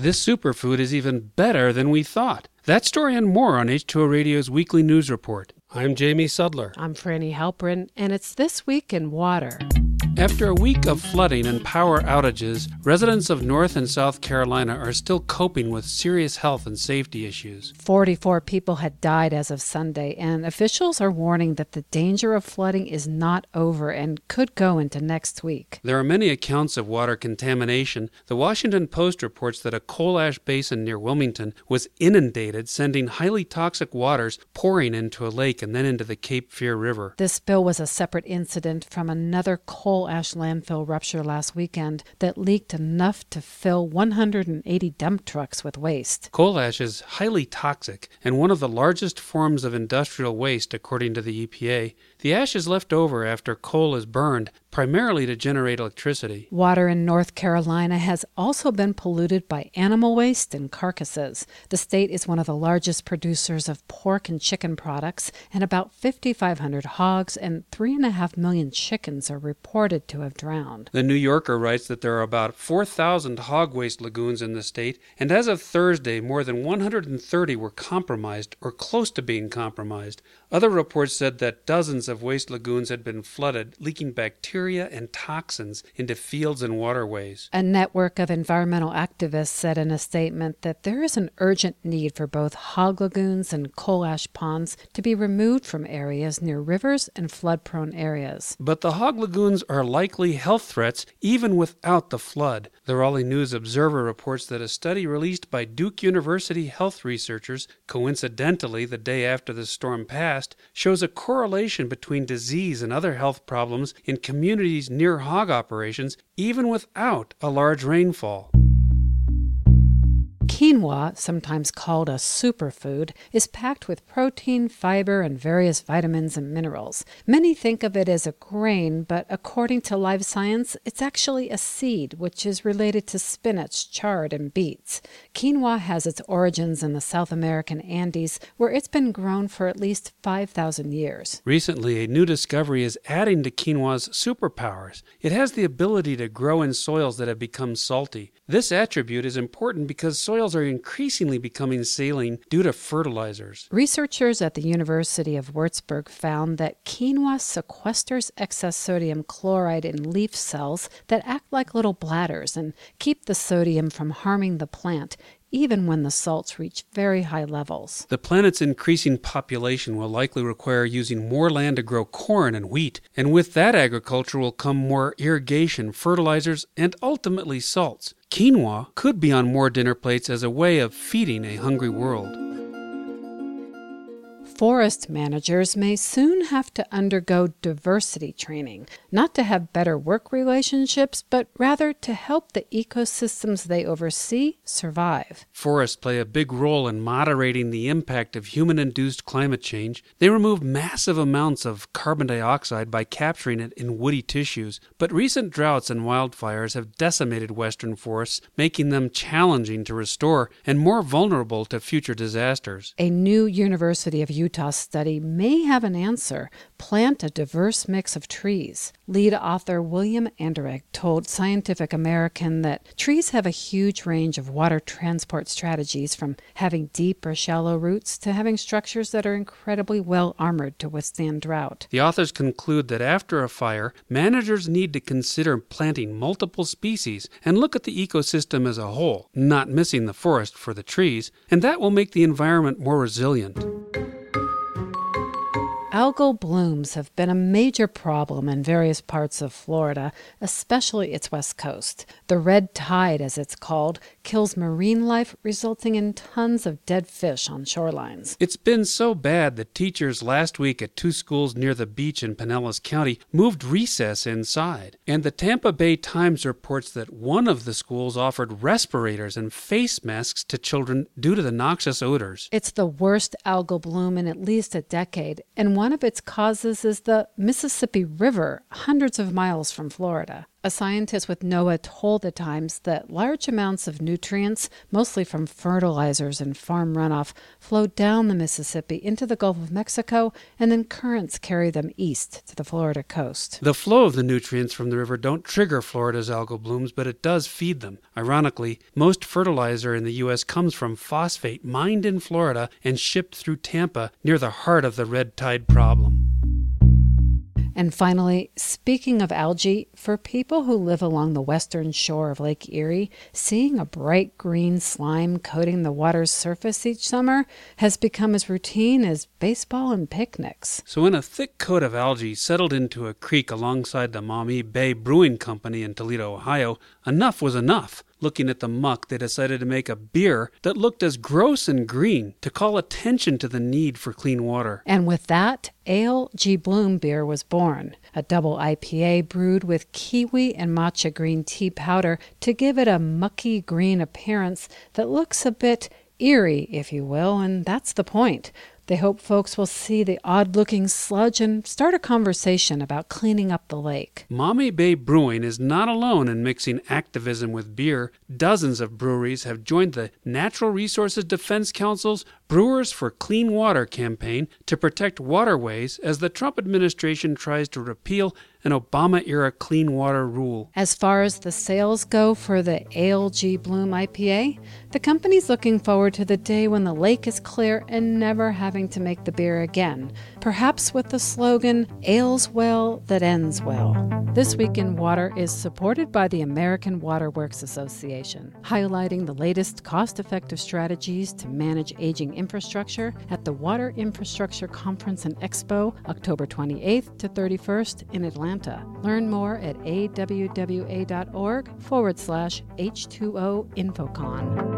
This superfood is even better than we thought. That story and more on H2O Radio's weekly news report. I'm Jamie Sudler. I'm Frani Halperin, and it's This Week in Water. After a week of flooding and power outages, residents of North and South Carolina are still coping with serious health and safety issues. 44 people had died as of Sunday, and officials are warning that the danger of flooding is not over and could go into next week. There are many accounts of water contamination. The Washington Post reports that a coal ash basin near Wilmington was inundated, sending highly toxic waters pouring into a lake and then into the Cape Fear River. This spill was a separate incident from another coal ash landfill rupture last weekend that leaked enough to fill 180 dump trucks with waste. Coal ash is highly toxic and one of the largest forms of industrial waste, according to the EPA. The ash is left over after coal is burned, primarily to generate electricity. Water in North Carolina has also been polluted by animal waste and carcasses. The state is one of the largest producers of pork and chicken products, and about 5,500 hogs and 3.5 million chickens are reported to have drowned. The New Yorker writes that there are about 4,000 hog waste lagoons in the state, and as of Thursday, more than 130 were compromised or close to being compromised. Other reports said that dozens of waste lagoons had been flooded, leaking bacteria and toxins into fields and waterways. A network of environmental activists said in a statement that there is an urgent need for both hog lagoons and coal ash ponds to be removed from areas near rivers and flood prone areas. But the hog lagoons are likely health threats even without the flood. The Raleigh News Observer reports that a study released by Duke University health researchers, coincidentally the day after the storm passed, shows a correlation between disease and other health problems in communities near hog operations even without a large rainfall. Quinoa, sometimes called a superfood, is packed with protein, fiber, and various vitamins and minerals. Many think of it as a grain, but according to Live Science, it's actually a seed, which is related to spinach, chard, and beets. Quinoa has its origins in the South American Andes, where it's been grown for at least 5,000 years. Recently, a new discovery is adding to quinoa's superpowers. It has the ability to grow in soils that have become salty. This attribute is important because soils are increasingly becoming saline due to fertilizers. Researchers at the University of Würzburg found that quinoa sequesters excess sodium chloride in leaf cells that act like little bladders and keep the sodium from harming the plant, even when the salts reach very high levels. The planet's increasing population will likely require using more land to grow corn and wheat, and with that agriculture will come more irrigation, fertilizers, and ultimately salts. Quinoa could be on more dinner plates as a way of feeding a hungry world. Forest managers may soon have to undergo diversity training, not to have better work relationships, but rather to help the ecosystems they oversee survive. Forests play a big role in moderating the impact of human induced climate change. They remove massive amounts of carbon dioxide by capturing it in woody tissues, but recent droughts and wildfires have decimated western forests, making them challenging to restore and more vulnerable to future disasters. A new University of Utah study may have an answer. Plant a diverse mix of trees. Lead author William Anderegg told Scientific American that trees have a huge range of water transport strategies from having deep or shallow roots to having structures that are incredibly well armored to withstand drought. The authors conclude that after a fire, managers need to consider planting multiple species and look at the ecosystem as a whole, not missing the forest for the trees, and that will make the environment more resilient. Algal blooms have been a major problem in various parts of Florida, especially its west coast. The red tide, as it's called, kills marine life, resulting in tons of dead fish on shorelines. It's been so bad that teachers last week at two schools near the beach in Pinellas County moved recess inside. And the Tampa Bay Times reports that one of the schools offered respirators and face masks to children due to the noxious odors. It's the worst algal bloom in at least a decade, and one of its causes is the Mississippi River, hundreds of miles from Florida. A scientist with NOAA told the Times that large amounts of nutrients, mostly from fertilizers and farm runoff, flow down the Mississippi into the Gulf of Mexico, and then currents carry them east to the Florida coast. The flow of the nutrients from the river don't trigger Florida's algal blooms, but it does feed them. Ironically, most fertilizer in the U.S. comes from phosphate mined in Florida and shipped through Tampa, near the heart of the red tide problem. And finally, speaking of algae, for people who live along the western shore of Lake Erie, seeing a bright green slime coating the water's surface each summer has become as routine as baseball and picnics. So, when a thick coat of algae settled into a creek alongside the Maumee Bay Brewing Company in Toledo, Ohio, enough was enough. Looking at the muck, they decided to make a beer that looked as gross and green to call attention to the need for clean water. And with that, Ale G. Bloom beer was born, a double IPA brewed with kiwi and matcha green tea powder to give it a mucky green appearance that looks a bit eerie, if you will, and that's the point. They hope folks will see the odd looking sludge and start a conversation about cleaning up the lake. Maumee Bay Brewing is not alone in mixing activism with beer. Dozens of breweries have joined the Natural Resources Defense Council's Brewers for Clean Water campaign to protect waterways as the Trump administration tries to repeal an Obama era clean water rule. As far as the sales go for the ALG Bloom IPA, the company's looking forward to the day when the lake is clear and never having to make the beer again, perhaps with the slogan, Ales well that ends well. This Week in Water is supported by the American Water Works Association, highlighting the latest cost effective strategies to manage aging infrastructure at the Water Infrastructure Conference and Expo, October 28th to 31st in Atlanta. Learn more at awwa.org forward slash H2O Infocon.